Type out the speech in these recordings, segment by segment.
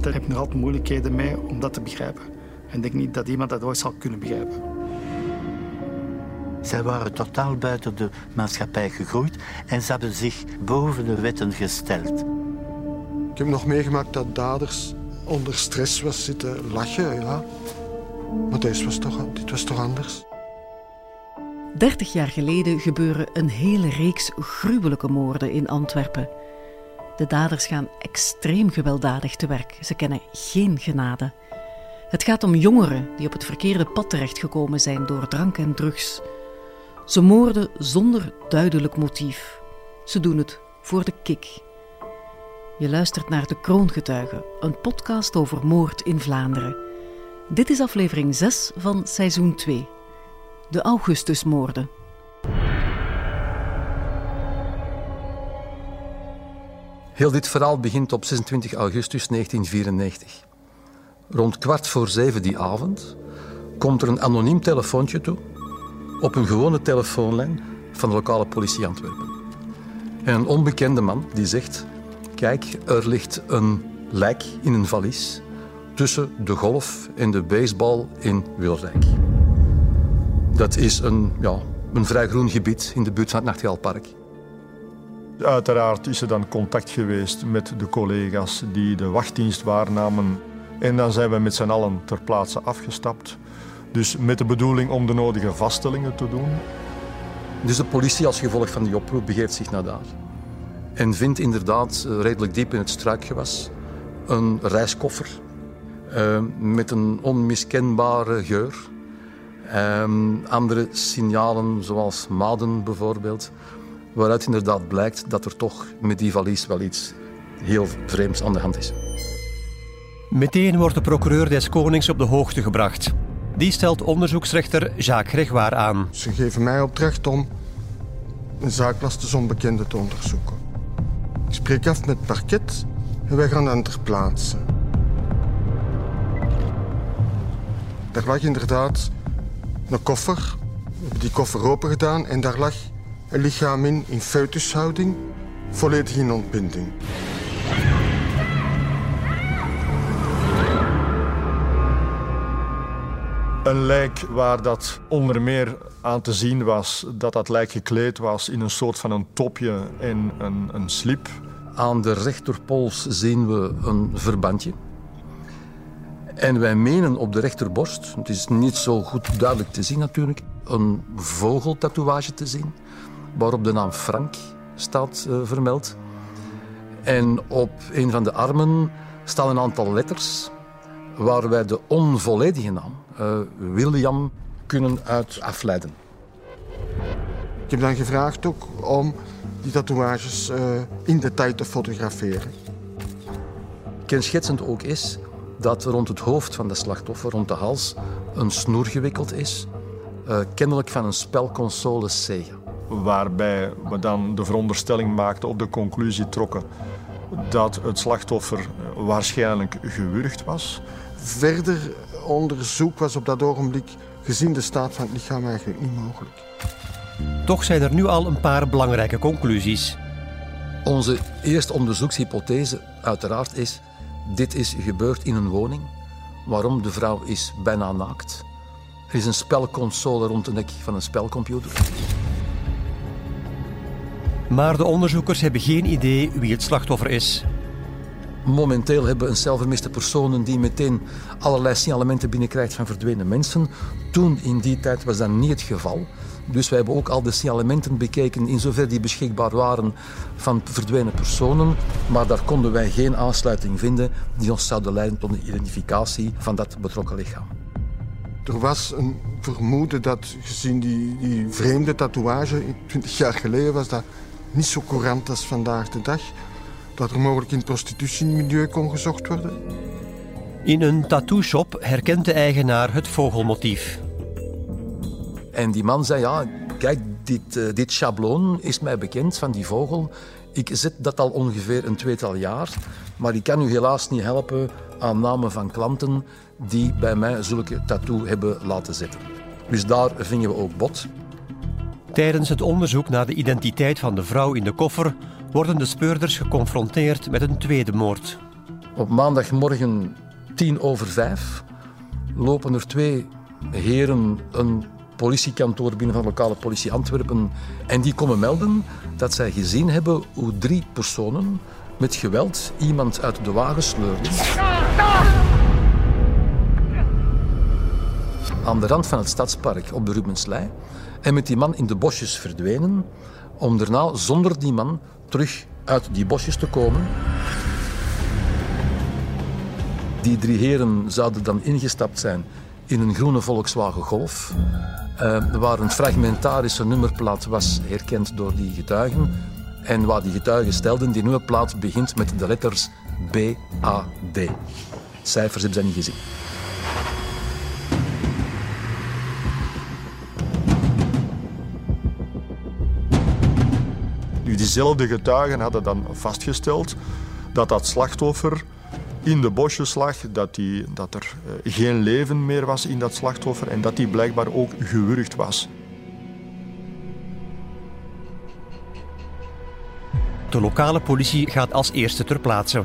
Daar heb ik nog altijd moeilijkheden mee om dat te begrijpen. En ik denk niet dat iemand dat ooit zal kunnen begrijpen. Zij waren totaal buiten de maatschappij gegroeid en ze hebben zich boven de wetten gesteld. Ik heb nog meegemaakt dat daders onder stress was zitten lachen, ja. Maar dit was toch, dit was toch anders? 30 jaar geleden gebeuren een hele reeks gruwelijke moorden in Antwerpen. De daders gaan extreem gewelddadig te werk. Ze kennen geen genade. Het gaat om jongeren die op het verkeerde pad terechtgekomen zijn door drank en drugs. Ze moorden zonder duidelijk motief. Ze doen het voor de kick. Je luistert naar De Kroongetuigen, een podcast over moord in Vlaanderen. Dit is aflevering 6 van seizoen 2. De Augustusmoorden. Heel dit verhaal begint op 26 augustus 1994. Rond kwart voor zeven die avond komt er een anoniem telefoontje toe op een gewone telefoonlijn van de lokale politie Antwerpen. En een onbekende man die zegt: Kijk, er ligt een lijk in een valies tussen de golf en de baseball in Wilrijk. Dat is een, ja, een vrij groen gebied in de buurt van het Nachtgaalpark. Uiteraard is er dan contact geweest met de collega's die de wachtdienst waarnamen. En dan zijn we met z'n allen ter plaatse afgestapt. Dus met de bedoeling om de nodige vaststellingen te doen. Dus de politie als gevolg van die oproep begeeft zich naar daar. En vindt inderdaad eh, redelijk diep in het struikgewas een reiskoffer uh, met een onmiskenbare geur. Uh, andere signalen, zoals maden bijvoorbeeld, waaruit inderdaad blijkt dat er toch met die valies wel iets heel vreemds aan de hand is. Meteen wordt de procureur des Konings op de hoogte gebracht. Die stelt onderzoeksrechter Jacques Gregoire aan. Ze geven mij opdracht om een zaak als de onbekende te onderzoeken. Ik spreek af met het parket en wij gaan dan ter plaatse. Daar lag inderdaad een koffer. We hebben die koffer open gedaan en daar lag een lichaam in, in foetushouding, volledig in ontbinding. Een lijk waar dat onder meer aan te zien was dat dat lijk gekleed was in een soort van een topje en een, een slip. Aan de rechterpols zien we een verbandje. En wij menen op de rechterborst, het is niet zo goed duidelijk te zien natuurlijk, een vogeltatoeage te zien, waarop de naam Frank staat uh, vermeld. En op een van de armen staan een aantal letters waar wij de onvolledige naam, uh, William, kunnen uit afleiden. Ik heb dan gevraagd ook om die tatoeages uh, in detail te fotograferen. Kenschetsend ook is dat rond het hoofd van de slachtoffer, rond de hals, een snoer gewikkeld is, uh, kennelijk van een spelconsole Sega. Waarbij we dan de veronderstelling maakten of de conclusie trokken dat het slachtoffer waarschijnlijk gewurgd was. Verder onderzoek was op dat ogenblik, gezien de staat van het lichaam, eigenlijk niet mogelijk. Toch zijn er nu al een paar belangrijke conclusies. Onze eerste onderzoekshypothese, uiteraard, is: dit is gebeurd in een woning. Waarom? De vrouw is bijna naakt. Er is een spelconsole rond de nek van een spelcomputer. Maar de onderzoekers hebben geen idee wie het slachtoffer is. Momenteel hebben we een zelfvermiste personen die meteen allerlei signalementen binnenkrijgt van verdwenen mensen. Toen, in die tijd, was dat niet het geval. Dus wij hebben ook al de signalementen bekeken in zover die beschikbaar waren van verdwenen personen. Maar daar konden wij geen aansluiting vinden die ons zouden leiden tot een identificatie van dat betrokken lichaam. Er was een vermoeden dat, gezien die, die vreemde tatoeage, 20 jaar geleden was dat niet zo courant als vandaag de dag, dat er mogelijk in het prostitutiemilieu kon gezocht worden. In een tattoo-shop herkent de eigenaar het vogelmotief. En die man zei, ja, kijk, dit, uh, dit schabloon is mij bekend van die vogel. Ik zet dat al ongeveer een tweetal jaar, maar ik kan u helaas niet helpen aan namen van klanten die bij mij zulke tattoo hebben laten zetten. Dus daar vingen we ook bot. Tijdens het onderzoek naar de identiteit van de vrouw in de koffer worden de speurders geconfronteerd met een tweede moord. Op maandagmorgen tien over vijf lopen er twee heren een politiekantoor binnen van lokale politie Antwerpen. En die komen melden dat zij gezien hebben hoe drie personen met geweld iemand uit de wagen sleurden. Aan de rand van het stadspark op de Rubenslei. En met die man in de bosjes verdwenen. Om daarna zonder die man terug uit die bosjes te komen. Die drie heren zouden dan ingestapt zijn in een groene Volkswagen Golf. Uh, waar een fragmentarische nummerplaat was herkend door die getuigen. En waar die getuigen stelden, die nummerplaat begint met de letters B, A, D. Cijfers hebben ze niet gezien. Diezelfde getuigen hadden dan vastgesteld dat dat slachtoffer in de bosjes lag, dat, die, dat er eh, geen leven meer was in dat slachtoffer en dat die blijkbaar ook gewurgd was. De lokale politie gaat als eerste ter plaatse.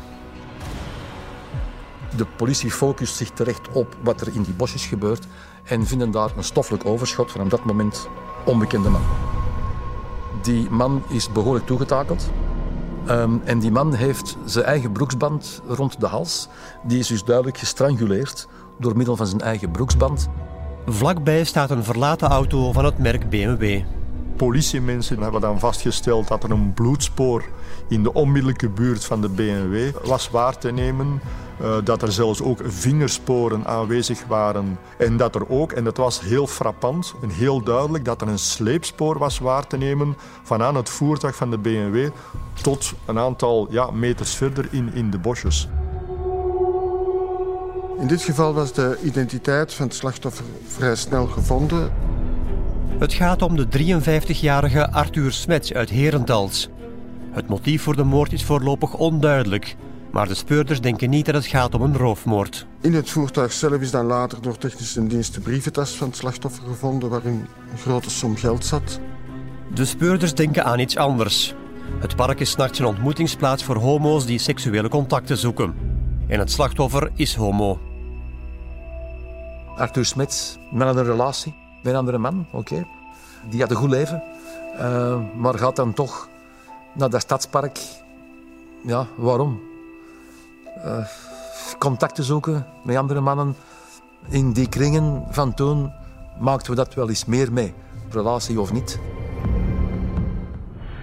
De politie focust zich terecht op wat er in die bosjes gebeurt en vinden daar een stoffelijk overschot van op dat moment onbekende man. Die man is behoorlijk toegetakeld. Um, en die man heeft zijn eigen broeksband rond de hals. Die is dus duidelijk gestranguleerd door middel van zijn eigen broeksband. Vlakbij staat een verlaten auto van het merk BMW. Politiemensen hebben dan vastgesteld dat er een bloedspoor in de onmiddellijke buurt van de BMW was waar te nemen. Uh, dat er zelfs ook vingersporen aanwezig waren. En dat er ook, en dat was heel frappant en heel duidelijk, dat er een sleepspoor was waar te nemen van aan het voertuig van de BMW tot een aantal ja, meters verder in, in de bosjes. In dit geval was de identiteit van het slachtoffer vrij snel gevonden. Het gaat om de 53-jarige Arthur Smets uit Herentals. Het motief voor de moord is voorlopig onduidelijk. Maar de speurders denken niet dat het gaat om een roofmoord. In het voertuig zelf is dan later door technische dienst de brieventas van het slachtoffer gevonden waarin een grote som geld zat. De speurders denken aan iets anders. Het park is nachts een ontmoetingsplaats voor homo's die seksuele contacten zoeken. En het slachtoffer is homo. Arthur Smits, met een relatie een andere man, oké. Die had een goed leven, uh, maar gaat dan toch naar dat stadspark. Ja, waarom? Uh, contacten zoeken met andere mannen. In die kringen van toen maakten we dat wel eens meer mee, relatie of niet.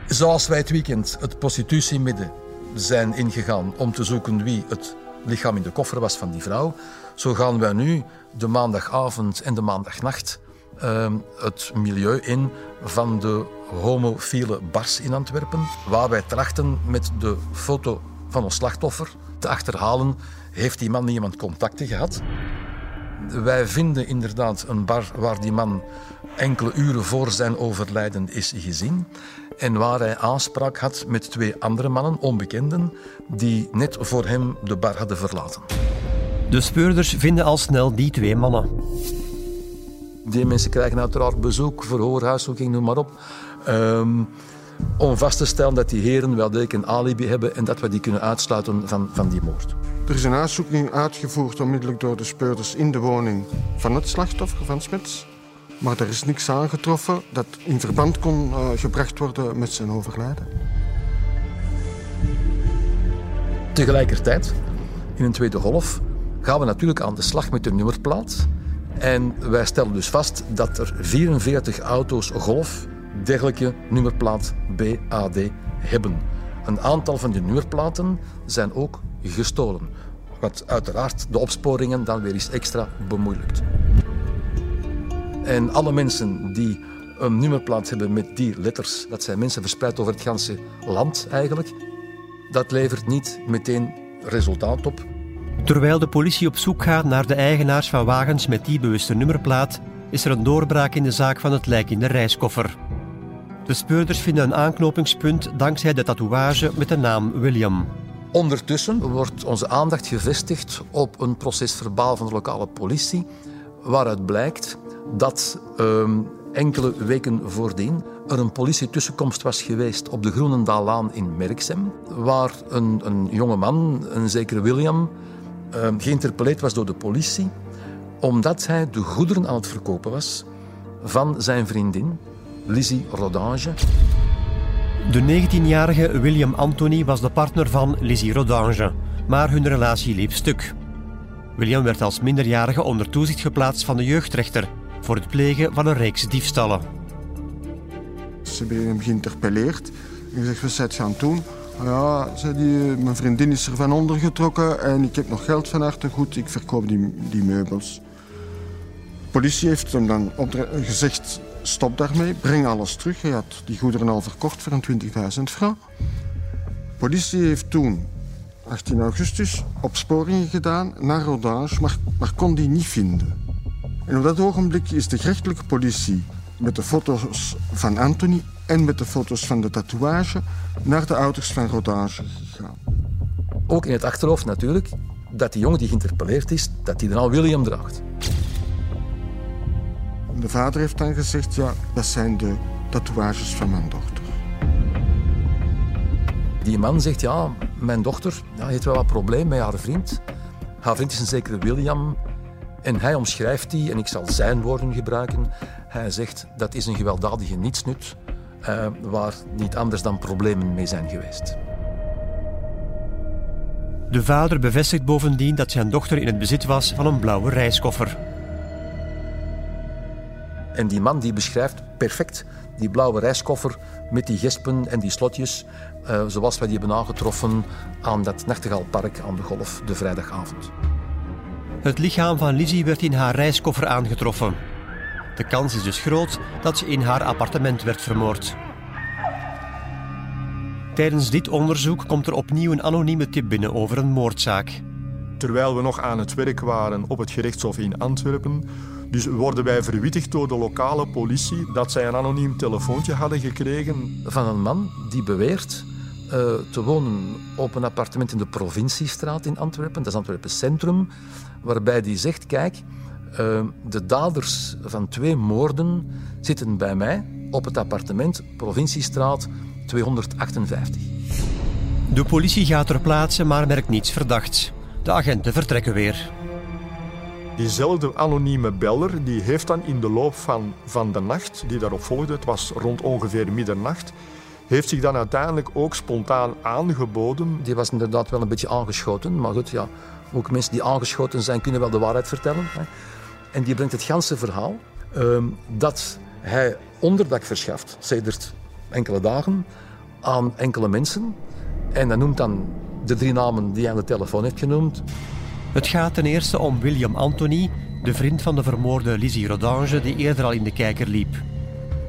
Zoals wij het weekend het prostitutiemidden zijn ingegaan om te zoeken wie het lichaam in de koffer was van die vrouw, zo gaan wij nu de maandagavond en de maandagnacht het milieu in van de homofiele bars in Antwerpen, waar wij trachten met de foto van ons slachtoffer te achterhalen, heeft die man iemand contacten gehad? Wij vinden inderdaad een bar waar die man enkele uren voor zijn overlijden is gezien en waar hij aanspraak had met twee andere mannen, onbekenden, die net voor hem de bar hadden verlaten. De speurders vinden al snel die twee mannen. Die mensen krijgen uiteraard bezoek, verhoor, huiszoeking, noem maar op. Um, om vast te stellen dat die heren wel degelijk een alibi hebben en dat we die kunnen uitsluiten van, van die moord. Er is een uitzoeking uitgevoerd onmiddellijk door de speurders in de woning van het slachtoffer van Smits. Maar er is niks aangetroffen dat in verband kon uh, gebracht worden met zijn overlijden. Tegelijkertijd, in een tweede golf, gaan we natuurlijk aan de slag met de nummerplaat. En wij stellen dus vast dat er 44 auto's Golf dergelijke nummerplaat BAD hebben. Een aantal van die nummerplaten zijn ook gestolen. Wat uiteraard de opsporingen dan weer eens extra bemoeilijkt. En alle mensen die een nummerplaat hebben met die letters, dat zijn mensen verspreid over het ganse land eigenlijk, dat levert niet meteen resultaat op. Terwijl de politie op zoek gaat naar de eigenaars van wagens met die bewuste nummerplaat, is er een doorbraak in de zaak van het lijk in de reiskoffer. De speurders vinden een aanknopingspunt dankzij de tatoeage met de naam William. Ondertussen wordt onze aandacht gevestigd op een procesverbaal van de lokale politie, waaruit blijkt dat uh, enkele weken voordien er een politietussenkomst was geweest op de Groenendaalaan in Merksem, waar een, een jonge man, een zekere William, uh, geïnterpelleerd was door de politie omdat hij de goederen aan het verkopen was van zijn vriendin, Lizzie Rodange. De 19-jarige William Anthony was de partner van Lizzie Rodange, maar hun relatie liep stuk. William werd als minderjarige onder toezicht geplaatst van de jeugdrechter voor het plegen van een reeks diefstallen. Ze hebben hem geïnterpelleerd en gezegd, wat zijt je aan het doen? Ja, die, mijn vriendin is er van ondergetrokken en ik heb nog geld van haar te goed, ik verkoop die, die meubels. De politie heeft hem dan gezegd, stop daarmee, breng alles terug. Hij had die goederen al verkocht voor een 20.000 francs. De politie heeft toen 18 augustus opsporingen gedaan naar Rodange, maar, maar kon die niet vinden. En op dat ogenblik is de gerechtelijke politie met de foto's van Anthony en met de foto's van de tatoeage naar de ouders van Rodange gegaan. Ook in het achterhoofd natuurlijk dat die jongen die geïnterpelleerd is, dat hij dan al William draagt. De vader heeft dan gezegd, ja, dat zijn de tatoeages van mijn dochter. Die man zegt, ja, mijn dochter ja, heeft wel wat probleem met haar vriend. Haar vriend is een zekere William. En hij omschrijft die, en ik zal zijn woorden gebruiken. Hij zegt, dat is een gewelddadige nietsnut, uh, waar niet anders dan problemen mee zijn geweest. De vader bevestigt bovendien dat zijn dochter in het bezit was van een blauwe reiskoffer. En die man die beschrijft perfect die blauwe reiskoffer met die gespen en die slotjes, uh, zoals wij die hebben aangetroffen aan dat Nachtegaalpark aan de Golf de vrijdagavond. Het lichaam van Lizzie werd in haar reiskoffer aangetroffen. De kans is dus groot dat ze in haar appartement werd vermoord. Tijdens dit onderzoek komt er opnieuw een anonieme tip binnen over een moordzaak. Terwijl we nog aan het werk waren op het gerechtshof in Antwerpen, dus worden wij verwittigd door de lokale politie dat zij een anoniem telefoontje hadden gekregen. Van een man die beweert uh, te wonen op een appartement in de Provinciestraat in Antwerpen, dat is Antwerpen Centrum, waarbij die zegt, kijk, uh, de daders van twee moorden zitten bij mij op het appartement Provinciestraat 258. De politie gaat ter plaatse, maar merkt niets verdachts. De agenten vertrekken weer. Diezelfde anonieme beller die heeft dan in de loop van, van de nacht die daarop volgde, het was rond ongeveer middernacht, heeft zich dan uiteindelijk ook spontaan aangeboden. Die was inderdaad wel een beetje aangeschoten, maar goed, ja, ook mensen die aangeschoten zijn kunnen wel de waarheid vertellen. Hè. En die brengt het ganse verhaal uh, dat hij onderdak verschaft, sedert enkele dagen, aan enkele mensen. En hij noemt dan de drie namen die hij aan de telefoon heeft genoemd. Het gaat ten eerste om William Anthony, de vriend van de vermoorde Lizzie Rodange, die eerder al in de kijker liep.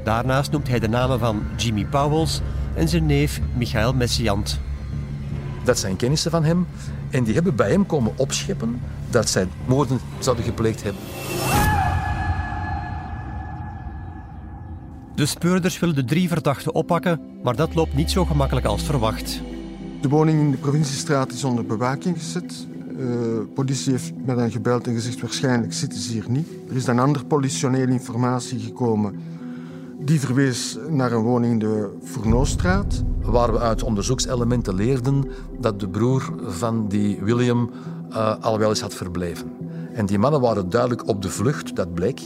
Daarnaast noemt hij de namen van Jimmy Powells en zijn neef Michael Messiant. Dat zijn kennissen van hem en die hebben bij hem komen opscheppen dat zij moorden zouden gepleegd hebben. De speurders willen de drie verdachten oppakken, maar dat loopt niet zo gemakkelijk als verwacht. De woning in de provinciestraat is onder bewaking gezet. De uh, politie heeft me dan gebeld en gezegd waarschijnlijk zitten ze hier niet. Er is dan andere politionele informatie gekomen. Die verwees naar een woning in de Fournoostraat. Waar we uit onderzoekselementen leerden dat de broer van die William uh, al wel eens had verbleven. En die mannen waren duidelijk op de vlucht, dat bleek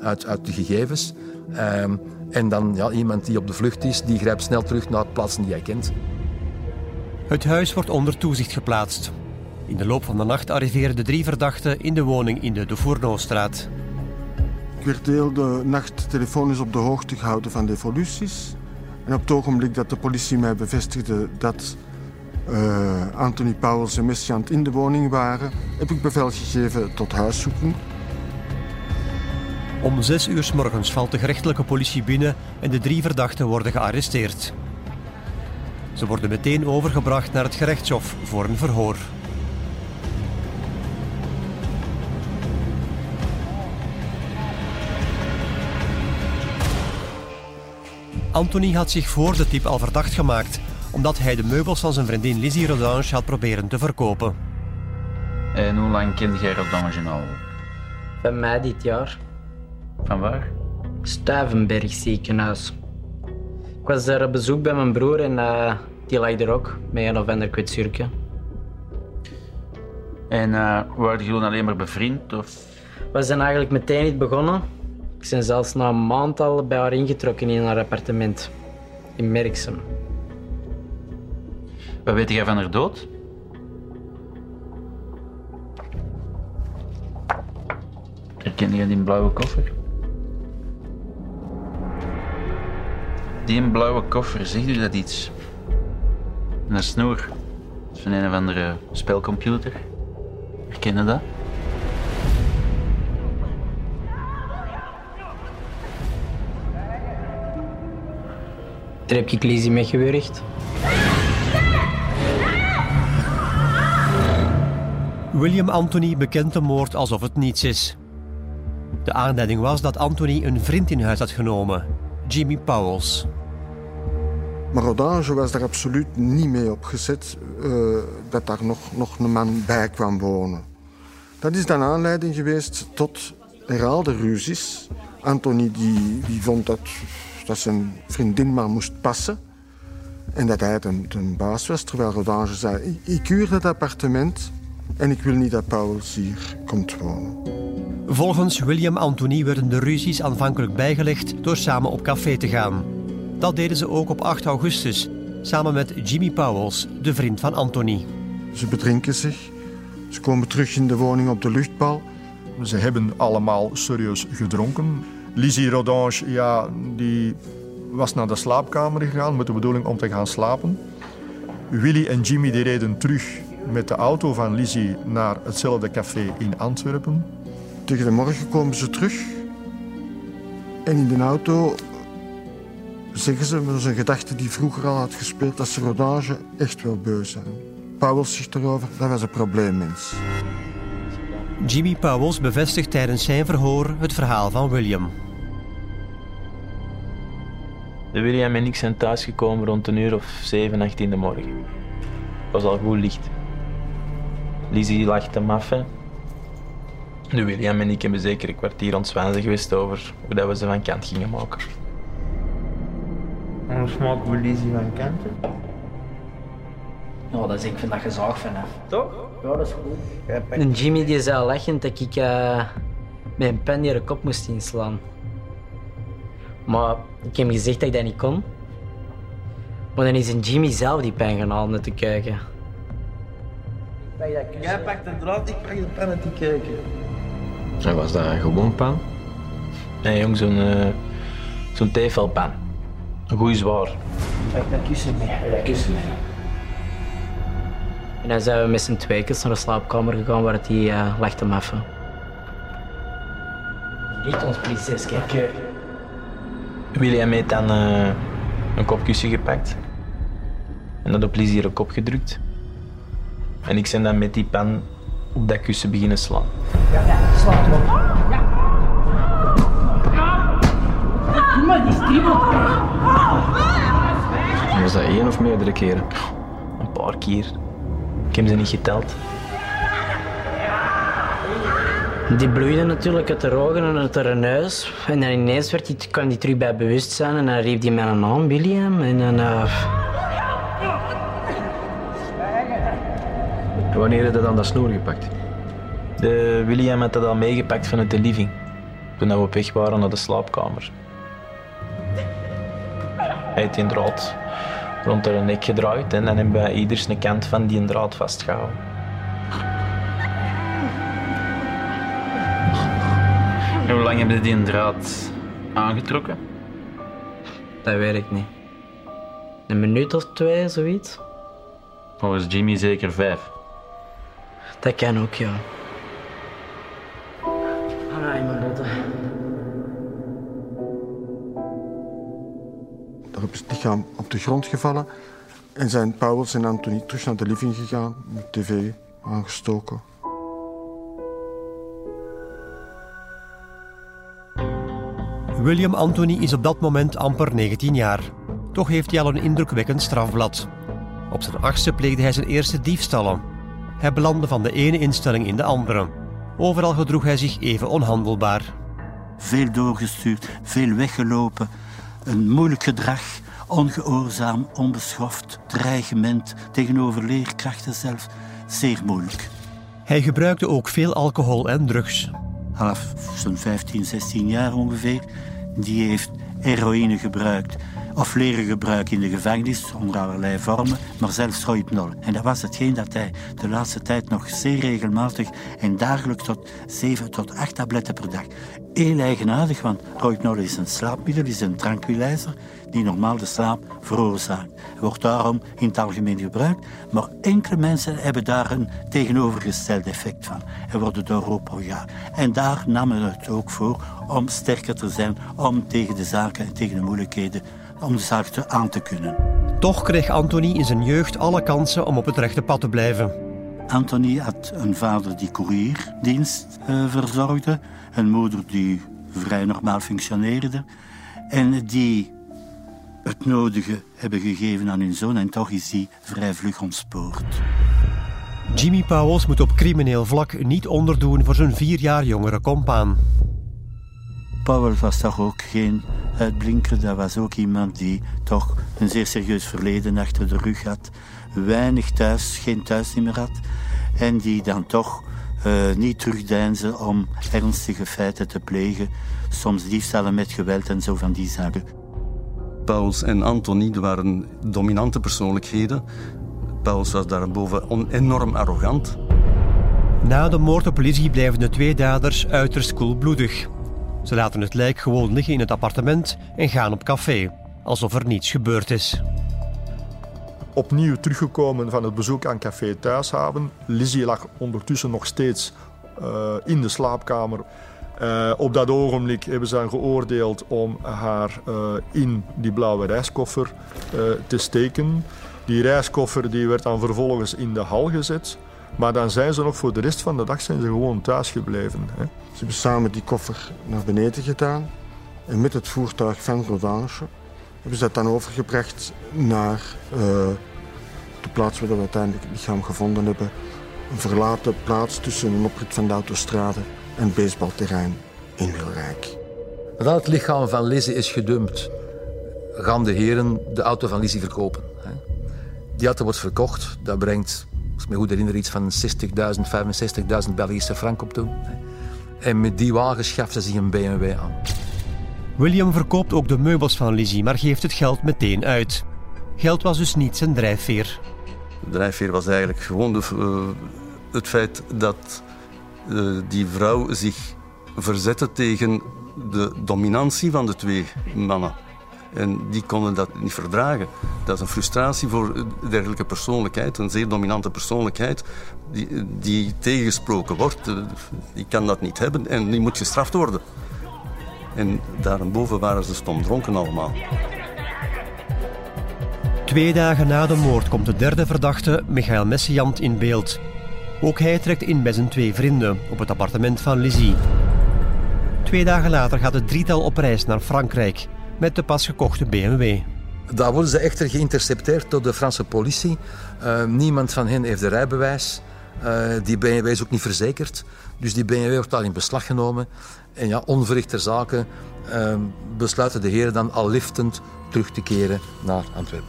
uit, uit de gegevens. Uh, en dan ja, iemand die op de vlucht is, die grijpt snel terug naar plaatsen die hij kent. Het huis wordt onder toezicht geplaatst. In de loop van de nacht arriveren de drie verdachten in de woning in de De Fournoostraat. Ik werd de nacht telefonisch op de hoogte gehouden van de evoluties. En op het ogenblik dat de politie mij bevestigde dat uh, Anthony Pauwels en Messiant in de woning waren, heb ik bevel gegeven tot huiszoeking. Om zes uur s morgens valt de gerechtelijke politie binnen en de drie verdachten worden gearresteerd. Ze worden meteen overgebracht naar het gerechtshof voor een verhoor. Anthony had zich voor de tip al verdacht gemaakt, omdat hij de meubels van zijn vriendin Lizzie Rodange had proberen te verkopen. En hoe lang kende jij Rodange al? Van mei dit jaar. Van waar? Stuivenberg ziekenhuis. Ik was daar op bezoek bij mijn broer en uh, die lag er ook, met een of ander kwetsurke. En uh, waren jullie alleen maar bevriend? Of? We zijn eigenlijk meteen niet begonnen. Ik ben zelfs na een maand al bij haar ingetrokken in haar appartement. In Merksem. Wat weet jij van haar dood? Herken je die blauwe koffer? Die blauwe koffer, zegt u dat iets? Een snoer. Van een of andere spelcomputer. Herken je dat? Daar heb ik Lizzie mee gewurgd. William Anthony bekent de moord alsof het niets is. De aanleiding was dat Anthony een vriend in huis had genomen, Jimmy Powells. Maar Odange was daar absoluut niet mee opgezet uh, dat daar nog, nog een man bij kwam wonen. Dat is dan aanleiding geweest tot herhaalde ruzies. Anthony die, die vond dat, dat zijn vriendin maar moest passen. En dat hij een, een baas was, terwijl Rodange zei... Ik, huur dat appartement en ik wil niet dat Pauwels hier komt wonen. Volgens William Anthony werden de ruzies aanvankelijk bijgelegd door samen op café te gaan. Dat deden ze ook op 8 augustus, samen met Jimmy Powells, de vriend van Anthony. Ze bedrinken zich, ze komen terug in de woning op de luchtbal. Ze hebben allemaal serieus gedronken. Lizzie Rodange, ja, die was naar de slaapkamer gegaan met de bedoeling om te gaan slapen. Willy en Jimmy die reden terug met de auto van Lizzie naar hetzelfde café in Antwerpen. Tegen de morgen komen ze terug. En in de auto zeggen ze, met een gedachte die vroeger al had gespeeld, dat ze Rodage echt wel beu zijn. Pauwels zegt erover, dat was een probleemmens. Jimmy Pauwels bevestigt tijdens zijn verhoor het verhaal van William. De William en ik zijn thuisgekomen rond een uur of 7, 8 in de morgen. Het was al goed licht. Lizzie lag te maffen. De William en ik hebben zeker een kwartier ontzwijzen geweest over hoe dat we ze van kant gingen maken. Anders maken we Lizzie van kanten. Ja, dat is ik vind dat gezaag vanaf. Toch? Ja, dat is goed. En Jimmy die zei lachend dat ik uh, met een pen hier de kop moest inslaan. Maar ik heb gezegd dat ik dat niet kon. Maar dan is een Jimmy zelf die pen gaan halen te kijken. Jij pakt de draad, ik pak de pen en te kijken. En was dat een gewoon pan? Nee, jong, zo'n uh, zo'n tevelpan. Een goeie zwaar. Pak dat kussen mee. Dat kussen mee. En dan zijn we met z'n tweekens naar de slaapkamer gegaan waar hij uh, lag te maffen. Niet ons prinsesje. Oké. Okay. William heeft dan uh, een kopkussen gepakt. En dat op Lizzie een kop gedrukt. En ik ben dan met die pen op dat kussen beginnen slaan. Ja, ja, sla erop. Ja. Doe maar die stribbel. Was dat één of meerdere keren? Een paar keer. Ik heb ze niet geteld. Die bloeide natuurlijk uit de ogen en uit haar neus. En dan ineens werd die, kwam die terug bij bewustzijn en dan riep hij mijn naam, William. En dan... Uh... Wanneer heb je dan dat snoer gepakt? De William had dat al meegepakt vanuit de living. Toen we op weg waren naar de slaapkamer. Hij heeft die draad rond haar nek gedraaid en dan hebben wij ieders een kant van die draad vastgehouden. En hoe lang hebben die draad aangetrokken? Dat weet ik niet. Een minuut of twee, zoiets. Volgens Jimmy zeker vijf. Dat kan ook, ja. In mijn dotter. Daarop is het lichaam op de grond gevallen en zijn Pauwels en Anthony terug naar de living gegaan, met tv aangestoken. William Anthony is op dat moment amper 19 jaar. Toch heeft hij al een indrukwekkend strafblad. Op zijn achtste pleegde hij zijn eerste diefstallen. Hij belandde van de ene instelling in de andere. Overal gedroeg hij zich even onhandelbaar. Veel doorgestuurd, veel weggelopen. Een moeilijk gedrag, ongehoorzaam, onbeschoft, dreigement tegenover leerkrachten zelfs. Zeer moeilijk. Hij gebruikte ook veel alcohol en drugs. Half zo'n 15, 16 jaar ongeveer. Die heeft heroïne gebruikt of leren gebruiken in de gevangenis onder allerlei vormen, maar zelfs rohypnol. En dat was hetgeen dat hij de laatste tijd nog zeer regelmatig en dagelijks tot 7 tot 8 tabletten per dag. Heel eigenaardig, want rohypnol is een slaapmiddel, is een tranquilizer die normaal de slaap veroorzaakt. Wordt daarom in het algemeen gebruikt, maar enkele mensen hebben daar een tegenovergesteld effect van en worden door opgejaagd. En daar namen we het ook voor om sterker te zijn, om tegen de zaken en tegen de moeilijkheden om de zaak te aan te kunnen. Toch kreeg Anthony in zijn jeugd alle kansen om op het rechte pad te blijven. Anthony had een vader die courierdienst uh, verzorgde, een moeder die vrij normaal functioneerde en die het nodige hebben gegeven aan hun zoon en toch is hij vrij vlug ontspoord. Jimmy Pauwels moet op crimineel vlak niet onderdoen voor zijn vier jaar jongere compaan. Powell was toch ook geen uitblinker. Dat was ook iemand die toch een zeer serieus verleden achter de rug had. Weinig thuis, geen thuis meer had. En die dan toch uh, niet terugdeinzen om ernstige feiten te plegen. Soms diefstallen met geweld en zo van die zaken. Pauls en Anthony waren dominante persoonlijkheden. Pauls was daarboven enorm arrogant. Na de moord op Lizzie blijven de twee daders uiterst koelbloedig. Ze laten het lijk gewoon liggen in het appartement en gaan op café, alsof er niets gebeurd is. Opnieuw teruggekomen van het bezoek aan Café Thuishaven. Lizzie lag ondertussen nog steeds uh, in de slaapkamer. Uh, op dat ogenblik hebben ze geoordeeld om haar uh, in die blauwe reiskoffer te steken. Die reiskoffer die werd dan vervolgens in de hal gezet. Maar dan zijn ze nog voor de rest van de dag zijn ze gewoon thuis gebleven. Hè. Ze hebben samen die koffer naar beneden gedaan. En met het voertuig van Rodange hebben ze dat dan overgebracht naar uh, de plaats waar we uiteindelijk het lichaam gevonden hebben. Een verlaten plaats tussen een oprit van de autostrade en het baseballterrein in Wilrijk. Nadat het lichaam van Lizzie is gedumpt, gaan de heren de auto van Lizzie verkopen. Die auto wordt verkocht, dat brengt als ik me goed herinner, iets van 60.000, 65.000 Belgische frank op toen. En met die wagen schafte zich een BMW aan. William verkoopt ook de meubels van Lizzie, maar geeft het geld meteen uit. Geld was dus niet zijn drijfveer. De drijfveer was eigenlijk gewoon de, uh, het feit dat uh, die vrouw zich verzette tegen de dominantie van de twee mannen. En die konden dat niet verdragen. Dat is een frustratie voor dergelijke persoonlijkheid, een zeer dominante persoonlijkheid, die, die tegengesproken wordt. Die kan dat niet hebben en die moet gestraft worden. En daarboven waren ze stom dronken allemaal. Twee dagen na de moord komt de derde verdachte, Michael Messiant, in beeld. Ook hij trekt in bij zijn twee vrienden op het appartement van Lizzie. Twee dagen later gaat het drietal op reis naar Frankrijk met de pas gekochte BMW. Daar worden ze echter geïntercepteerd door de Franse politie. Uh, niemand van hen heeft een rijbewijs. Uh, die BMW is ook niet verzekerd. Dus die BMW wordt al in beslag genomen. En ja, onverrichter zaken uh, besluiten de heren dan al liftend terug te keren naar Antwerpen.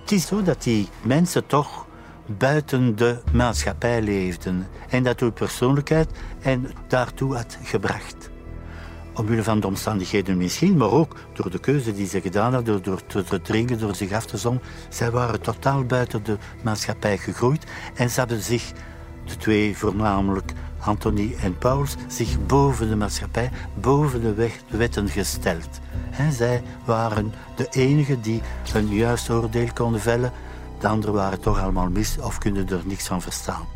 Het is zo dat die mensen toch buiten de maatschappij leefden. En dat hun persoonlijkheid en daartoe had gebracht omwille van de omstandigheden misschien, maar ook door de keuze die ze gedaan hadden, door, te dringen, door zich af te zommen. Zij waren totaal buiten de maatschappij gegroeid en ze hebben zich, de twee voornamelijk, Anthony en Pauls, zich boven de maatschappij, boven de, wetten gesteld. En zij waren de enigen die een juist oordeel konden vellen. De anderen waren toch allemaal mis of kunnen er niks van verstaan.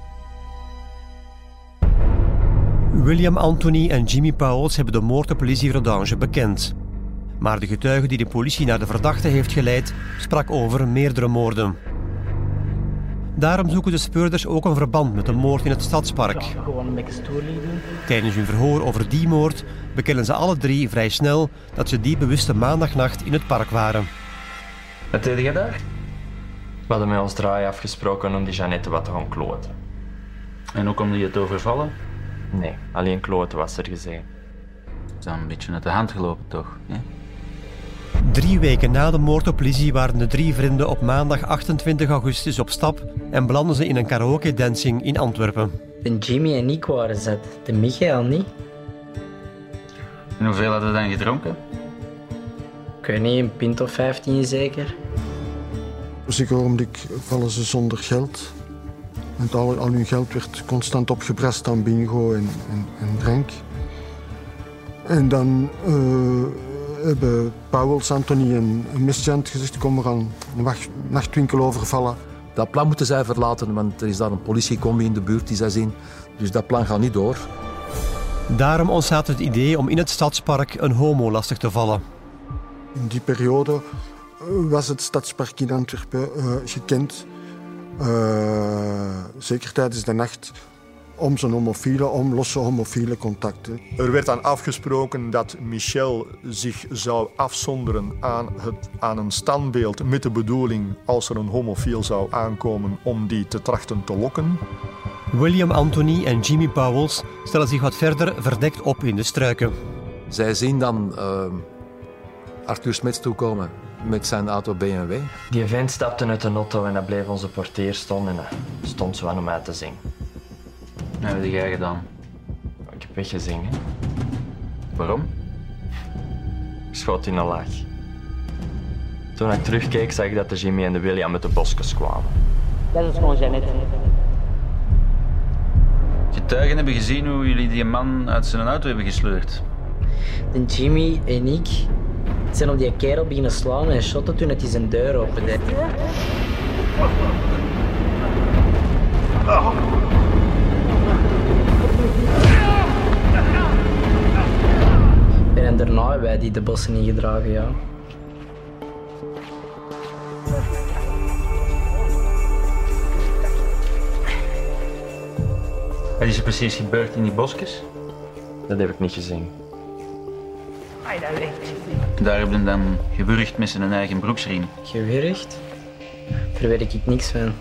William Anthony en Jimmy Pauwels hebben de moord op Lizzie Rodange bekend. Maar de getuige die de politie naar de verdachte heeft geleid, sprak over meerdere moorden. Daarom zoeken de speurders ook een verband met de moord in het stadspark. Tijdens hun verhoor over die moord bekennen ze alle drie vrij snel dat ze die bewuste maandagnacht in het park waren. Wat deed je daar? We hadden met ons draai afgesproken om die Jeannette wat te gaan kloten. En ook om die het overvallen? Nee, alleen kloten was er gezegd. dan een beetje uit de hand gelopen, toch? Hè? Drie weken na de moord op Lizzie waren de drie vrienden op maandag 28 augustus op stap en belanden ze in een karaoke-dancing in Antwerpen. De Jimmy en ik waren zat, de Michael niet. En hoeveel hadden we dan gedronken? Ik weet niet, een pint of 15 zeker. Zeker ogenblik vallen ze zonder geld. Want al, al hun geld werd constant opgebrast aan bingo en, en, en drank. En dan eh, hebben Pauwels, Anthony en Misjant gezegd... kom, we gaan een wacht- nachtwinkel overvallen. Dat plan moeten zij verlaten, want er is daar een politiecombi in de buurt die zij zien. Dus dat plan gaat niet door. Daarom ontstaat het idee om in het stadspark een homo lastig te vallen. In die periode eh, was het stadspark in Antwerpen eh, gekend. Eh, zeker tijdens de nacht om zijn homofiele, om losse homofiele contacten. Er werd dan afgesproken dat Michel zich zou afzonderen aan, het, aan een standbeeld met de bedoeling, als er een homofiel zou aankomen, om die te trachten te lokken. William Anthony en Jimmy Powells stellen zich wat verder verdekt op in de struiken. Zij zien dan eh, Arthur Smits toekomen met zijn auto BMW. Die vent stapte uit de auto en hij bleef onze portier staan en hij stond zo aan om uit te zingen. Wat heb jij gedaan? Ik heb weggezingen. Waarom? Ik schoot in een lach. Toen ik terugkeek, zag ik dat de Jimmy en de William met de bosjes kwamen. Dat is gewoon Jeannette. Getuigen hebben gezien hoe jullie die man uit zijn auto hebben gesleurd. De Jimmy en ik zijn op die kerel beginnen slaan en shotten toen hij zijn deur opende. En daarna hebben wij die de bossen ingedragen, ja. Wat is er precies gebeurd in die bosjes? Dat heb ik niet gezien. Daar hebben ze dan gewurgd met zijn eigen broeksriem. Gewurgd? Daar weet ik niks van.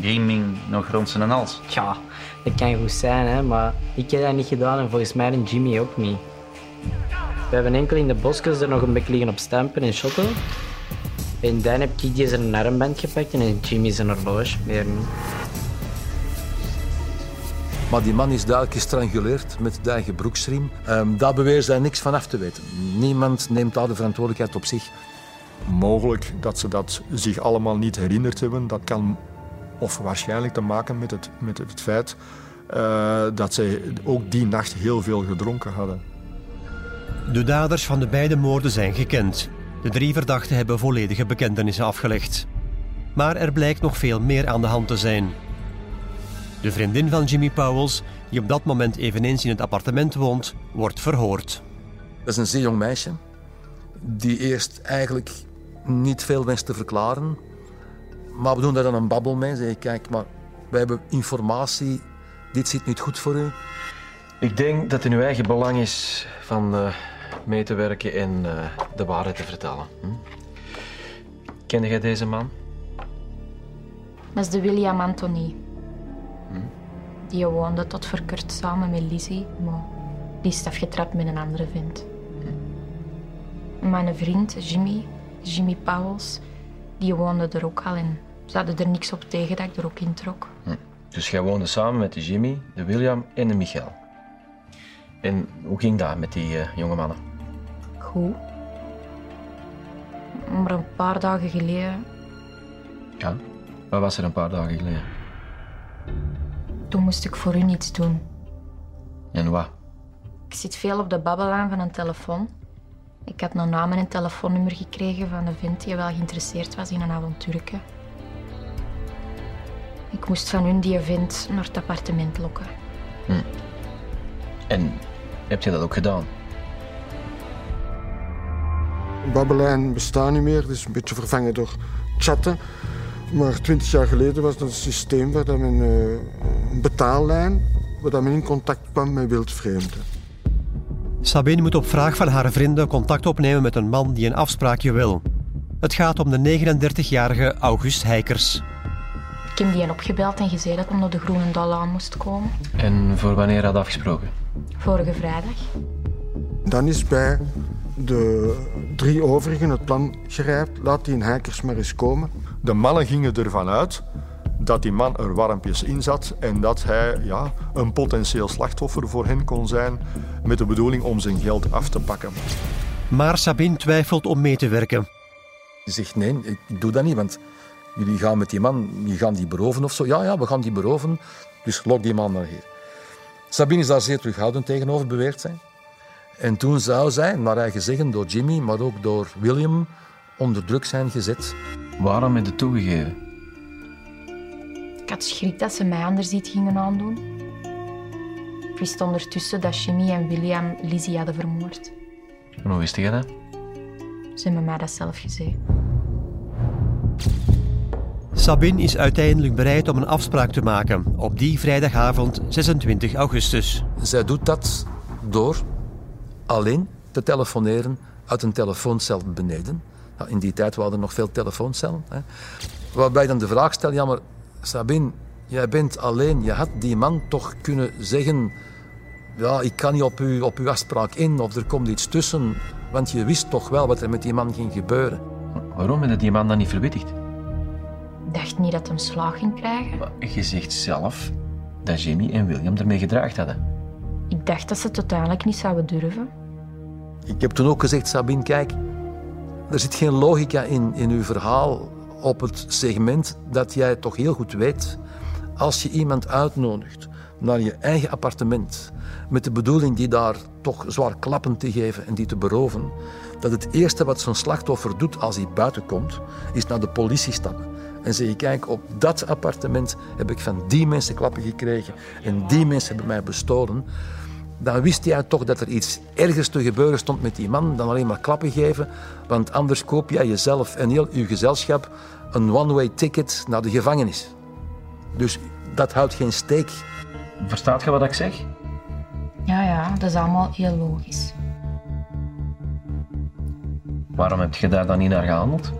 Grieming nog rond zijn hals. Ja, dat kan goed zijn, hè, maar ik heb dat niet gedaan en volgens mij en Jimmy ook niet. We hebben enkel in de bosjes er nog een beetje liggen op stampen en shotten. En dan heb ik die zijn armband gepakt en Jimmy zijn horloge, meer niet. Maar die man is duidelijk gestranguleerd met de eigen broeksriem. Ehm daar beweren zij niks van af te weten. Niemand neemt daar de verantwoordelijkheid op zich. Mogelijk dat ze dat zich allemaal niet herinnerd hebben. Dat kan of waarschijnlijk te maken met het, met het feit eh, dat zij ook die nacht heel veel gedronken hadden. De daders van de beide moorden zijn gekend. De drie verdachten hebben volledige bekentenissen afgelegd. Maar er blijkt nog veel meer aan de hand te zijn. De vriendin van Jimmy Powells, die op dat moment eveneens in het appartement woont, wordt verhoord. Dat is een zeer jong meisje die eerst eigenlijk niet veel wenst te verklaren. Maar we doen daar dan een babbel mee. Zeg, kijk, maar wij hebben informatie. Dit zit niet goed voor u. Ik denk dat het in uw eigen belang is van eh, mee te werken en eh, de waarheid te vertellen. Hm? Kende jij deze man? Dat is de William Anthony. Die woonde tot voor kort samen met Lizzie, maar die is afgetrapt met een andere vent. Mijn vriend Jimmy, Jimmy Powels, die woonde er ook al en ze hadden er niks op tegen dat ik er ook in trok. Dus jij woonde samen met de Jimmy, de William en de Michael. En hoe ging dat met die eh, jonge mannen? Goed. Maar een paar dagen geleden, Ja. Wat was er een paar dagen geleden? Toen moest ik voor u iets doen. En wat? Ik zit veel op de babbelaan van een telefoon. Ik had een naam en een telefoonnummer gekregen van een vent die wel geïnteresseerd was in een avontuurke. Ik moest van hun die vent naar het appartement lokken. En heb je dat ook gedaan? Babbelijn bestaat niet meer, het is een beetje vervangen door chatten. Maar twintig jaar geleden was dat een systeem waar dat men, eh, een betaallijn, waar dat men in contact kwam met wildvreemden. Sabine moet op vraag van haar vrienden contact opnemen met een man die een afspraakje wil. Het gaat om de 39-jarige August Heikers. Ik heb die opgebeld en gezegd dat hij naar de Groene Dal aan moest komen. En voor wanneer had afgesproken? Vorige vrijdag. Dan is bij de drie overigen het plan gerijpt. Laat die hackers maar eens komen. De mannen gingen ervan uit dat die man er warmpjes in zat en dat hij ja, een potentieel slachtoffer voor hen kon zijn met de bedoeling om zijn geld af te pakken. Maar Sabine twijfelt om mee te werken. Je zegt nee, ik doe dat niet, want jullie gaan met die man, je gaan die beroven of zo. Ja, ja, we gaan die beroven, dus lok die man naar hier. Sabine is daar zeer terughoudend tegenover beweerd zijn. En toen zou zij, naar eigen zeggen door Jimmy, maar ook door William, onder druk zijn gezet. Waarom heb je toegegeven? Ik had schrik dat ze mij anders iets gingen aandoen. Ik wist ondertussen dat Jimmy en William Lizzie hadden vermoord. En hoe wist je dat? Ze hebben mij dat zelf gezegd. Sabine is uiteindelijk bereid om een afspraak te maken op die vrijdagavond 26 augustus. Zij doet dat door alleen te telefoneren uit een telefooncel beneden. Ja, in die tijd waren er nog veel telefooncellen. Hè. Waarbij dan de vraag stelt, ja maar Sabine, jij bent alleen. Je had die man toch kunnen zeggen, ja, ik kan niet op, u, op uw afspraak in of er komt iets tussen. Want je wist toch wel wat er met die man ging gebeuren. Waarom heb je die man dan niet verwittigd? Ik dacht niet dat hij slaag ging krijgen. Je zegt zelf dat Jimmy en William ermee gedraagd hadden. Ik dacht dat ze het uiteindelijk niet zouden durven. Ik heb toen ook gezegd, Sabine, kijk, er zit geen logica in, in uw verhaal op het segment dat jij toch heel goed weet. Als je iemand uitnodigt naar je eigen appartement met de bedoeling die daar toch zwaar klappen te geven en die te beroven, dat het eerste wat zo'n slachtoffer doet als hij buiten komt, is naar de politie stappen. En zeggen, kijk, op dat appartement heb ik van die mensen klappen gekregen en die mensen hebben mij bestolen dan wist jij toch dat er iets ergers te gebeuren stond met die man dan alleen maar klappen geven. Want anders koop jij jezelf en heel je gezelschap een one-way ticket naar de gevangenis. Dus dat houdt geen steek. Verstaat je wat ik zeg? Ja, ja, dat is allemaal heel logisch. Waarom heb je daar dan niet naar gehandeld?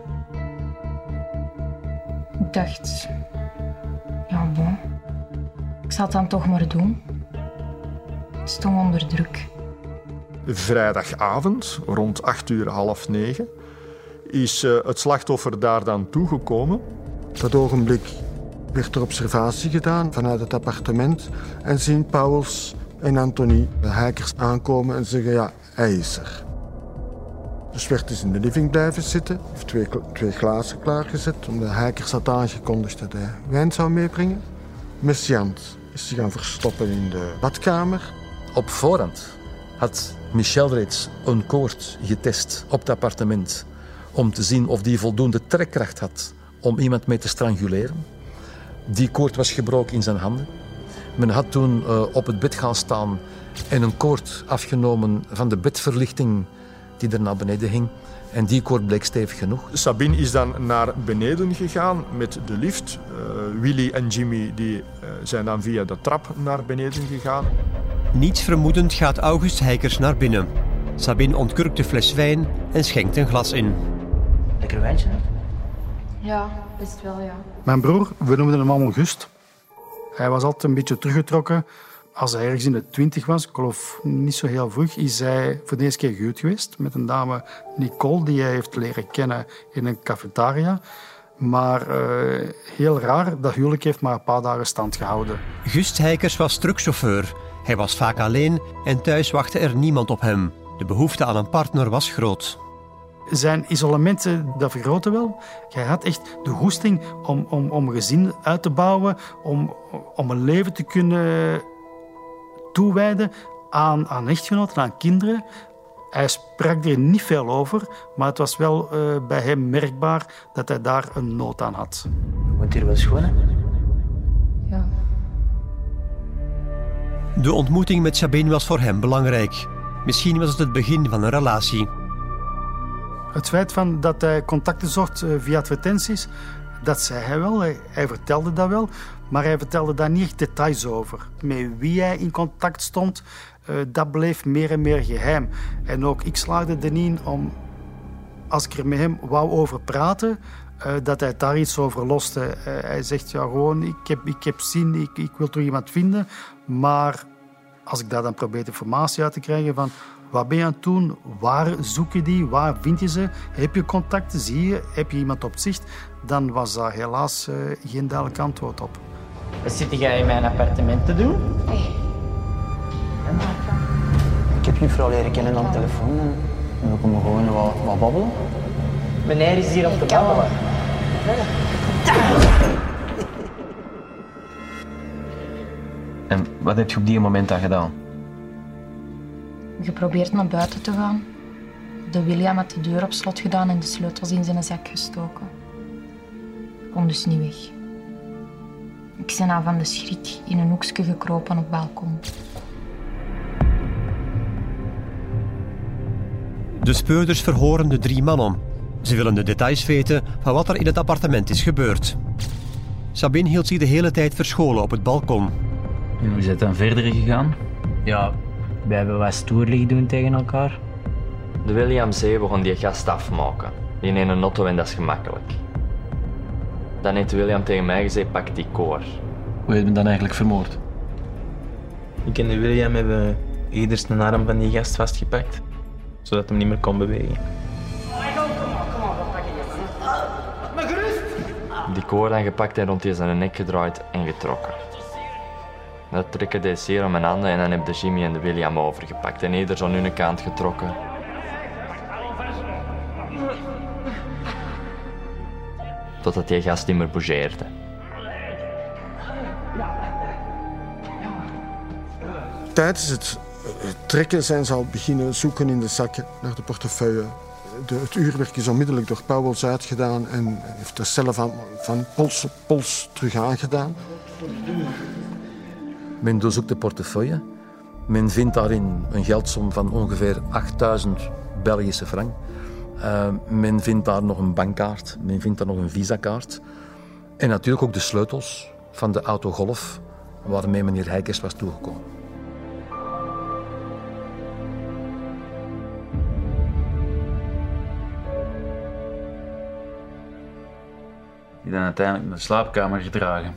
Ik dacht... Ja, bon. Ik zal het dan toch maar doen stond onder druk. Vrijdagavond, rond 8 uur, half negen, is uh, het slachtoffer daar dan toegekomen. Op dat ogenblik werd er observatie gedaan vanuit het appartement en zien Pauwels en Anthony de hackers aankomen en zeggen ja, hij is er. Dus werd dus in de living blijven zitten, heeft twee, twee glazen klaargezet, omdat de hackers had aangekondigd dat hij wijn zou meebrengen. Messiaans is zich gaan verstoppen in de badkamer. Op voorhand had Michel reeds een koord getest op het appartement om te zien of die voldoende trekkracht had om iemand mee te stranguleren. Die koord was gebroken in zijn handen. Men had toen uh, op het bed gaan staan en een koord afgenomen van de bedverlichting die er naar beneden hing. En die koord bleek stevig genoeg. Sabine is dan naar beneden gegaan met de lift. Uh, Willy en Jimmy die, uh, zijn dan via de trap naar beneden gegaan. Niets vermoedend gaat August Heikers naar binnen. Sabine ontkurkt de fles wijn en schenkt een glas in. Lekker wijntje, hè? Ja, best wel, ja. Mijn broer, we noemden hem allemaal Gust. Hij was altijd een beetje teruggetrokken. Als hij ergens in de twintig was, ik geloof niet zo heel vroeg, is hij voor de eerste keer gehuwd geweest met een dame Nicole, die hij heeft leren kennen in een cafetaria. Maar uh, heel raar, dat huwelijk heeft maar een paar dagen stand gehouden. Gust Heikers was truckchauffeur. Hij was vaak alleen en thuis wachtte er niemand op hem. De behoefte aan een partner was groot. Zijn isolement dat vergrootte wel. Hij had echt de goesting om, om, om een gezin uit te bouwen, om, om een leven te kunnen toewijden aan, aan echtgenoten, aan kinderen. Hij sprak er niet veel over, maar het was wel uh, bij hem merkbaar dat hij daar een nood aan had. Woont hier wel schoon, hè? Ja. De ontmoeting met Sabine was voor hem belangrijk. Misschien was het het begin van een relatie. Het feit van dat hij contacten zocht eh, via advertenties, dat zei hij wel. Hij, hij, vertelde dat wel, maar hij vertelde daar niet echt details over. Met wie hij in contact stond, dat bleef meer en meer geheim. En ook ik slaagde er niet in om, als ik er met hem wou over praten, uh, dat hij daar iets over loste. Uh, hij zegt, ja gewoon, ik heb, ik heb zin, ik, ik wil toch iemand vinden. Maar als ik daar dan probeer informatie uit te krijgen van Wat ben je aan het doen? Waar zoek je die? Waar vind je ze? Heb je contacten? Zie je? Heb je iemand op zicht? Dan was daar helaas uh, geen duidelijk antwoord op. Wat zit jij in mijn appartement te doen? Hey. Ik heb juffrouw leren kennen aan de telefoon en we komen gewoon wat, wat babbelen. Meneer is hier om te babbelen. En wat heb je op die moment dan gedaan? Geprobeerd naar buiten te gaan. De William had de deur op slot gedaan en de sleutels in zijn zak gestoken. Ik kon dus niet weg. Ik ben aan van de schrik in een hoekje gekropen op het balkon. De speurders verhoren de drie mannen. Ze willen de details weten van wat er in het appartement is gebeurd. Sabine hield zich de hele tijd verscholen op het balkon. En hoe is het dan verder gegaan? Ja, we hebben wat stoerlijk doen tegen elkaar. De William C. begon die gast afmaken. In een auto en dat is gemakkelijk. Dan heeft William tegen mij gezegd, pak die koor. Hoe heb je dan eigenlijk vermoord? Ik en de William hebben ieders een arm van die gast vastgepakt, zodat hij niet meer kon bewegen. Die koor dan gepakt en rond zijn nek gedraaid en getrokken. Dat trekken deed zeer om mijn handen en dan heb de Jimmy en de William overgepakt en ieder aan hun kant getrokken. Totdat die gast niet meer bougeerde. Tijdens het trekken zijn ze al beginnen zoeken in de zakken naar de portefeuille. De, het uurwerk is onmiddellijk door Pauwels uitgedaan en heeft er zelf van, pols pols terug aangedaan. Men doorzoekt de portefeuille. Men vindt daarin een geldsom van ongeveer 8000 Belgische frank. Uh, men vindt daar nog een bankkaart, men vindt daar nog een visakaart. En natuurlijk ook de sleutels van de auto Golf waarmee meneer Heikers was toegekomen. Die dan uiteindelijk naar de slaapkamer gedragen.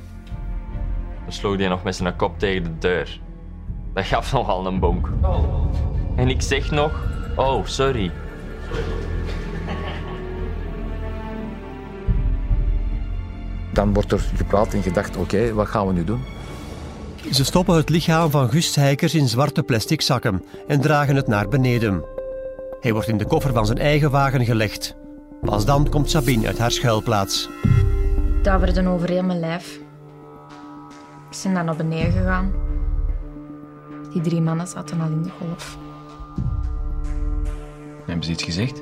Dan sloeg hij nog met zijn kop tegen de deur. Dat gaf nogal een bonk. En ik zeg nog, oh, sorry. Dan wordt er gepraat en gedacht, oké, wat gaan we nu doen? Ze stoppen het lichaam van Gust Heikers in zwarte plastic zakken en dragen het naar beneden. Hij wordt in de koffer van zijn eigen wagen gelegd. Pas dan komt Sabine uit haar schuilplaats. Daverden over heel mijn lijf. Ik ben dan naar beneden gegaan. Die drie mannen zaten al in de golf. Hebben ze iets gezegd?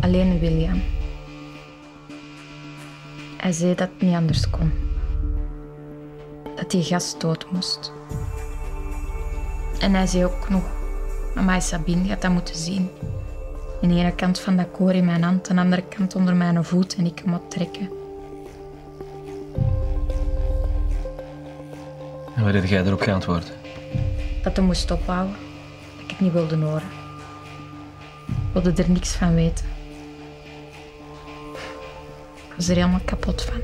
Alleen William. Hij zei dat het niet anders kon. Dat die gast dood moest. En hij zei ook nog... Mama Sabine gaat dat moeten zien. De ene kant van dat koor in mijn hand, de andere kant onder mijn voet en ik hem wat trekken. En wat heb jij erop geantwoord? Dat hij moest ophouden. Dat ik het niet wilde horen. Ik wilde er niks van weten. Ik was er helemaal kapot van.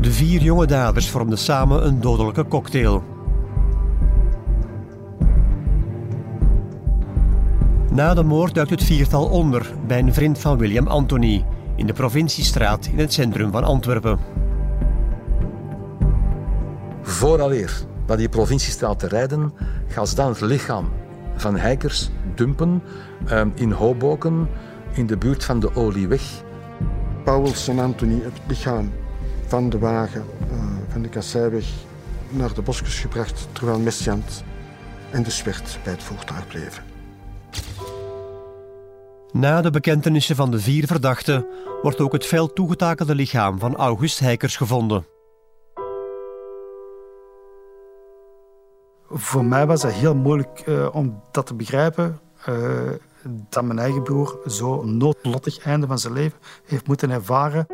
De vier jonge daders vormden samen een dodelijke cocktail. Na de moord duikt het viertal onder bij een vriend van William Anthony in de provinciestraat in het centrum van Antwerpen. Vooraleer naar die provinciestraat te rijden, gaan ze dan het lichaam van Heikers dumpen um, in Hoboken, in de buurt van de Olieweg. Pauwels en Anthony het lichaam van de wagen uh, van de Kasseiweg naar de bosjes gebracht, terwijl Messiant en de Zwert bij het voertuig bleven. Na de bekentenissen van de vier verdachten wordt ook het fel toegetakelde lichaam van August Heikers gevonden. Voor mij was het heel moeilijk uh, om dat te begrijpen. Uh, dat mijn eigen broer zo noodlottig einde van zijn leven heeft moeten ervaren.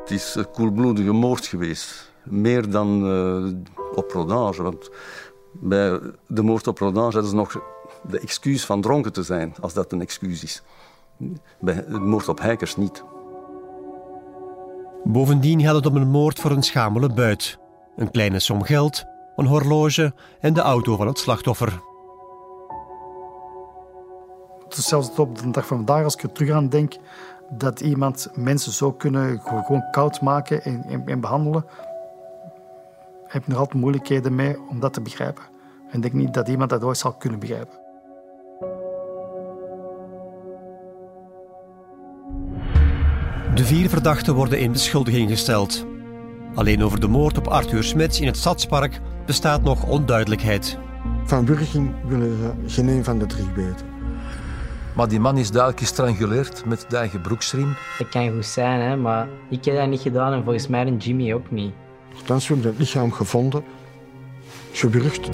Het is een koelbloedige moord geweest. Meer dan uh, op Rodage. Want bij de moord op Rodage hadden ze nog de excuus van dronken te zijn, als dat een excuus is. Bij de moord op Heikers niet. Bovendien gaat het om een moord voor een schamele buit. Een kleine som geld, een horloge en de auto van het slachtoffer. Het zelfs op de dag van vandaag, als ik er terug aan denk, dat iemand mensen zo kunnen gewoon koud maken en, en, en behandelen, heb ik nog altijd moeilijkheden mee om dat te begrijpen. En ik denk niet dat iemand dat ooit zal kunnen begrijpen. De vier verdachten worden in beschuldiging gesteld. Alleen over de moord op Arthur Smits in het Stadspark bestaat nog onduidelijkheid. Van Burging willen ze geen een van de drie weten. Maar die man is duidelijk gestranguleerd met de eigen broeksriem. Dat kan goed zijn, hè, maar ik heb dat niet gedaan en volgens mij en Jimmy ook niet. Nochtans wordt het lichaam gevonden, gewurgd.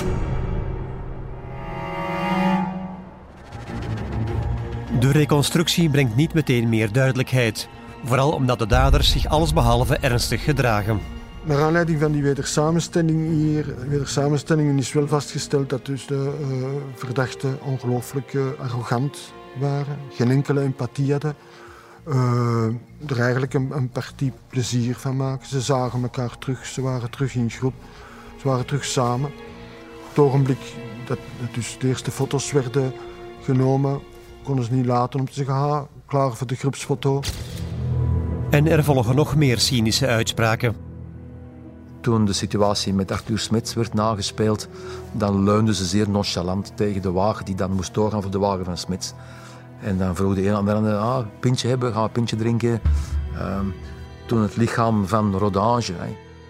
De reconstructie brengt niet meteen meer duidelijkheid. Vooral omdat de daders zich allesbehalve ernstig gedragen. Naar aanleiding van die wedersamenstelling hier, wedersamenstellingen is wel vastgesteld dat dus de uh, verdachten ongelooflijk uh, arrogant waren, geen enkele empathie hadden, uh, er eigenlijk een, een partie plezier van maken. Ze zagen elkaar terug, ze waren terug in groep, ze waren terug samen. Het ogenblik dat, dat dus de eerste foto's werden genomen, konden ze niet laten om te zeggen, ah, klaar voor de groepsfoto. En er volgen nog meer cynische uitspraken. Toen de situatie met Arthur Smits werd nagespeeld, dan leunden ze zeer nonchalant tegen de wagen die dan moest doorgaan voor de wagen van Smits. En dan vroeg de een aan de ander, ah, pintje hebben, gaan we pintje drinken. Uh, toen het lichaam van Rodange,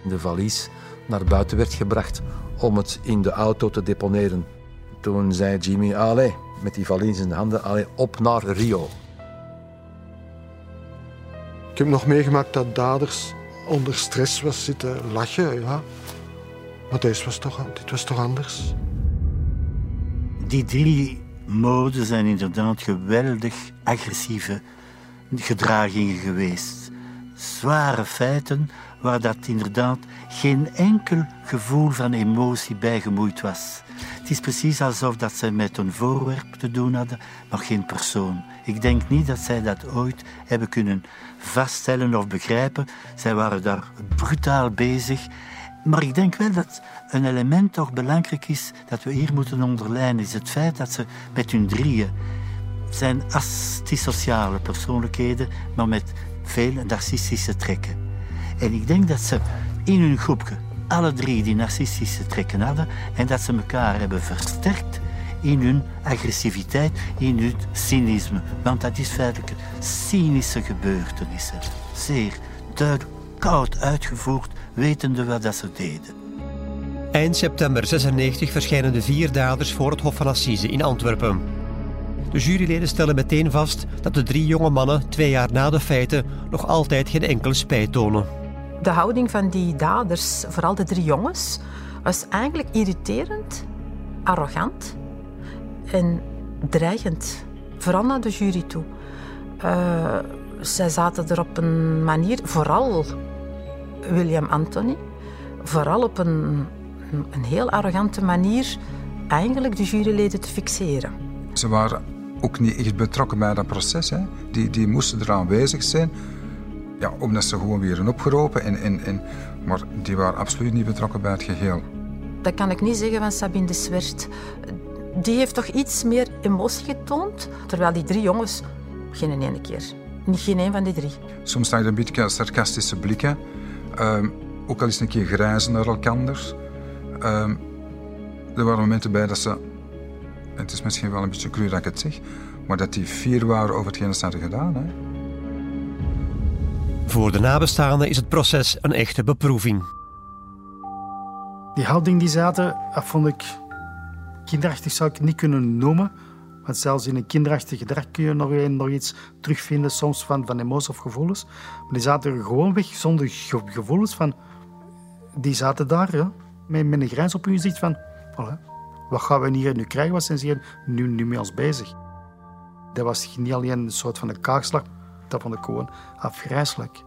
de valies, naar buiten werd gebracht om het in de auto te deponeren. Toen zei Jimmy, allee, met die valies in de handen, allee, op naar Rio. Ik heb nog meegemaakt dat daders onder stress was zitten lachen, ja. Maar deze was toch, dit was toch anders? Die drie moorden zijn inderdaad geweldig agressieve gedragingen geweest. Zware feiten waar dat inderdaad geen enkel gevoel van emotie bij gemoeid was. Het is precies alsof dat ze met een voorwerp te doen hadden, maar geen persoon. Ik denk niet dat zij dat ooit hebben kunnen vaststellen of begrijpen. Zij waren daar brutaal bezig. Maar ik denk wel dat een element toch belangrijk is dat we hier moeten onderlijnen, is het feit dat ze met hun drieën zijn antisociale persoonlijkheden, maar met veel narcistische trekken. En ik denk dat ze in hun groepje alle drie die narcistische trekken hadden en dat ze elkaar hebben versterkt in hun agressiviteit, in hun cynisme. Want dat is feitelijk cynische gebeurtenissen. Zeer duidelijk, koud uitgevoerd, wetende wat dat ze deden. Eind september 96 verschijnen de vier daders voor het Hof van Assise in Antwerpen. De juryleden stellen meteen vast dat de drie jonge mannen twee jaar na de feiten nog altijd geen enkele spijt tonen. De houding van die daders, vooral de drie jongens, was eigenlijk irriterend, arrogant en dreigend. Vooral naar de jury toe. Uh, zij zaten er op een manier, vooral William Anthony, vooral op een, een heel arrogante manier eigenlijk de juryleden te fixeren. Ze waren ook niet echt betrokken bij dat proces. Hè. Die, die moesten er aanwezig zijn, ja, omdat ze gewoon weer opgeroepen. En, en, en, maar die waren absoluut niet betrokken bij het geheel. Dat kan ik niet zeggen van Sabine de Swert. Die heeft toch iets meer emotie getoond, terwijl die drie jongens geen ene keer. Niet geen een van die drie. Soms sta je een beetje sarcastische blikken. Um, ook al eens een keer grijzen naar elkaar. Um, er waren momenten bij dat ze het is misschien wel een beetje cru dat ik het zeg, maar dat die vier waren over hetgeen ze hadden gedaan. Hè. Voor de nabestaanden is het proces een echte beproeving. Die houding die zaten, dat vond ik kinderachtig zou ik het niet kunnen noemen. Want zelfs in een kinderachtig gedrag kun je nog, nog iets terugvinden, soms van, van emoties of gevoelens. Maar die zaten er gewoon weg zonder gevoelens van... Die zaten daar, met, met een grijns op hun gezicht van... Voilà, wat gaan we hier nu krijgen? Wat zijn ze hier nu, nu met ons bezig? Dat was niet alleen een soort van een kaakslag, dat vond ik gewoon afgrijselijk.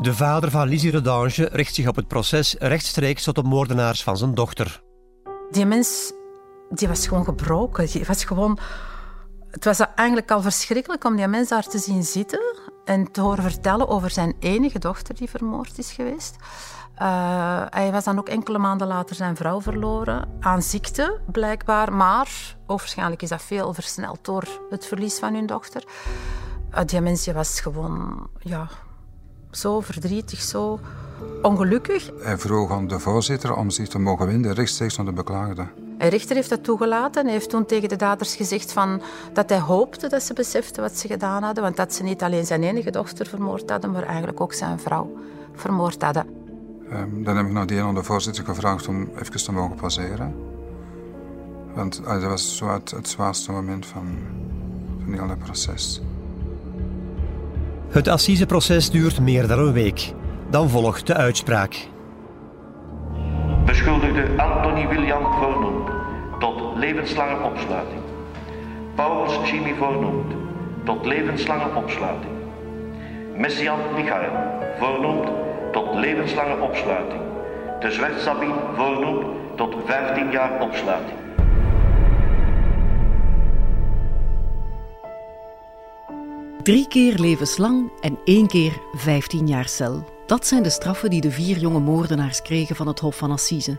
De vader van Lizzie Redange richt zich op het proces rechtstreeks tot de moordenaars van zijn dochter. Die mens die was gewoon gebroken. Die was gewoon Het was eigenlijk al verschrikkelijk om die mens daar te zien zitten en te horen vertellen over zijn enige dochter die vermoord is geweest. Uh, hij was dan ook enkele maanden later zijn vrouw verloren aan ziekte, blijkbaar. Maar waarschijnlijk is dat veel versneld door het verlies van hun dochter. Uh, die mens was gewoon ja, zo verdrietig, zo ongelukkig. Hij vroeg aan de voorzitter om zich te mogen winden rechtstreeks naar de beklaagde. De rechter heeft dat toegelaten. Hij heeft toen tegen de daders gezegd van, dat hij hoopte dat ze beseften wat ze gedaan hadden. Want dat ze niet alleen zijn enige dochter vermoord hadden, maar eigenlijk ook zijn vrouw vermoord hadden. Um, dan heb ik naar die aan de voorzitter gevraagd om even te mogen passeren. Want uh, dat was zo het, het zwaarste moment van, van heel het proces. Het assiseproces duurt meer dan een week. Dan volgt de uitspraak. Beschuldigde Anthony William vernoemd tot levenslange opsluiting. Paulus Jimmy vernoemd tot levenslange opsluiting. Messian Michael vernoemd tot levenslange opsluiting. De Zwart Sabine vernoemd tot 15 jaar opsluiting. Drie keer levenslang en één keer 15 jaar cel. Dat zijn de straffen die de vier jonge moordenaars kregen van het Hof van Assise.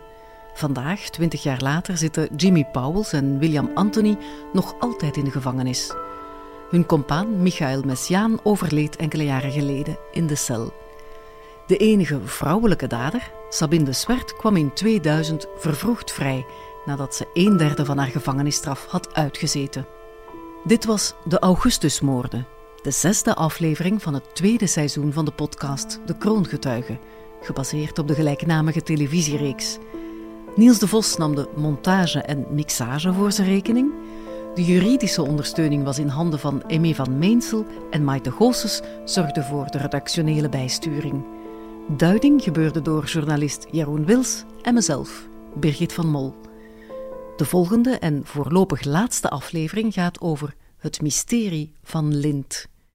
Vandaag, twintig jaar later, zitten Jimmy Powells en William Anthony nog altijd in de gevangenis. Hun compaan Michael Messiaan overleed enkele jaren geleden in de cel. De enige vrouwelijke dader, Sabine de Swert, kwam in 2000 vervroegd vrij nadat ze een derde van haar gevangenisstraf had uitgezeten. Dit was de Augustusmoorden, de zesde aflevering van het tweede seizoen van de podcast De Kroongetuigen, gebaseerd op de gelijknamige televisiereeks. Niels de Vos nam de montage en mixage voor zijn rekening. De juridische ondersteuning was in handen van Emmy van Meensel en Maite Goossens zorgde voor de redactionele bijsturing. Duiding gebeurde door journalist Jeroen Wils en mezelf, Birgit van Mol. De volgende en voorlopig laatste aflevering gaat over het mysterie van Lint.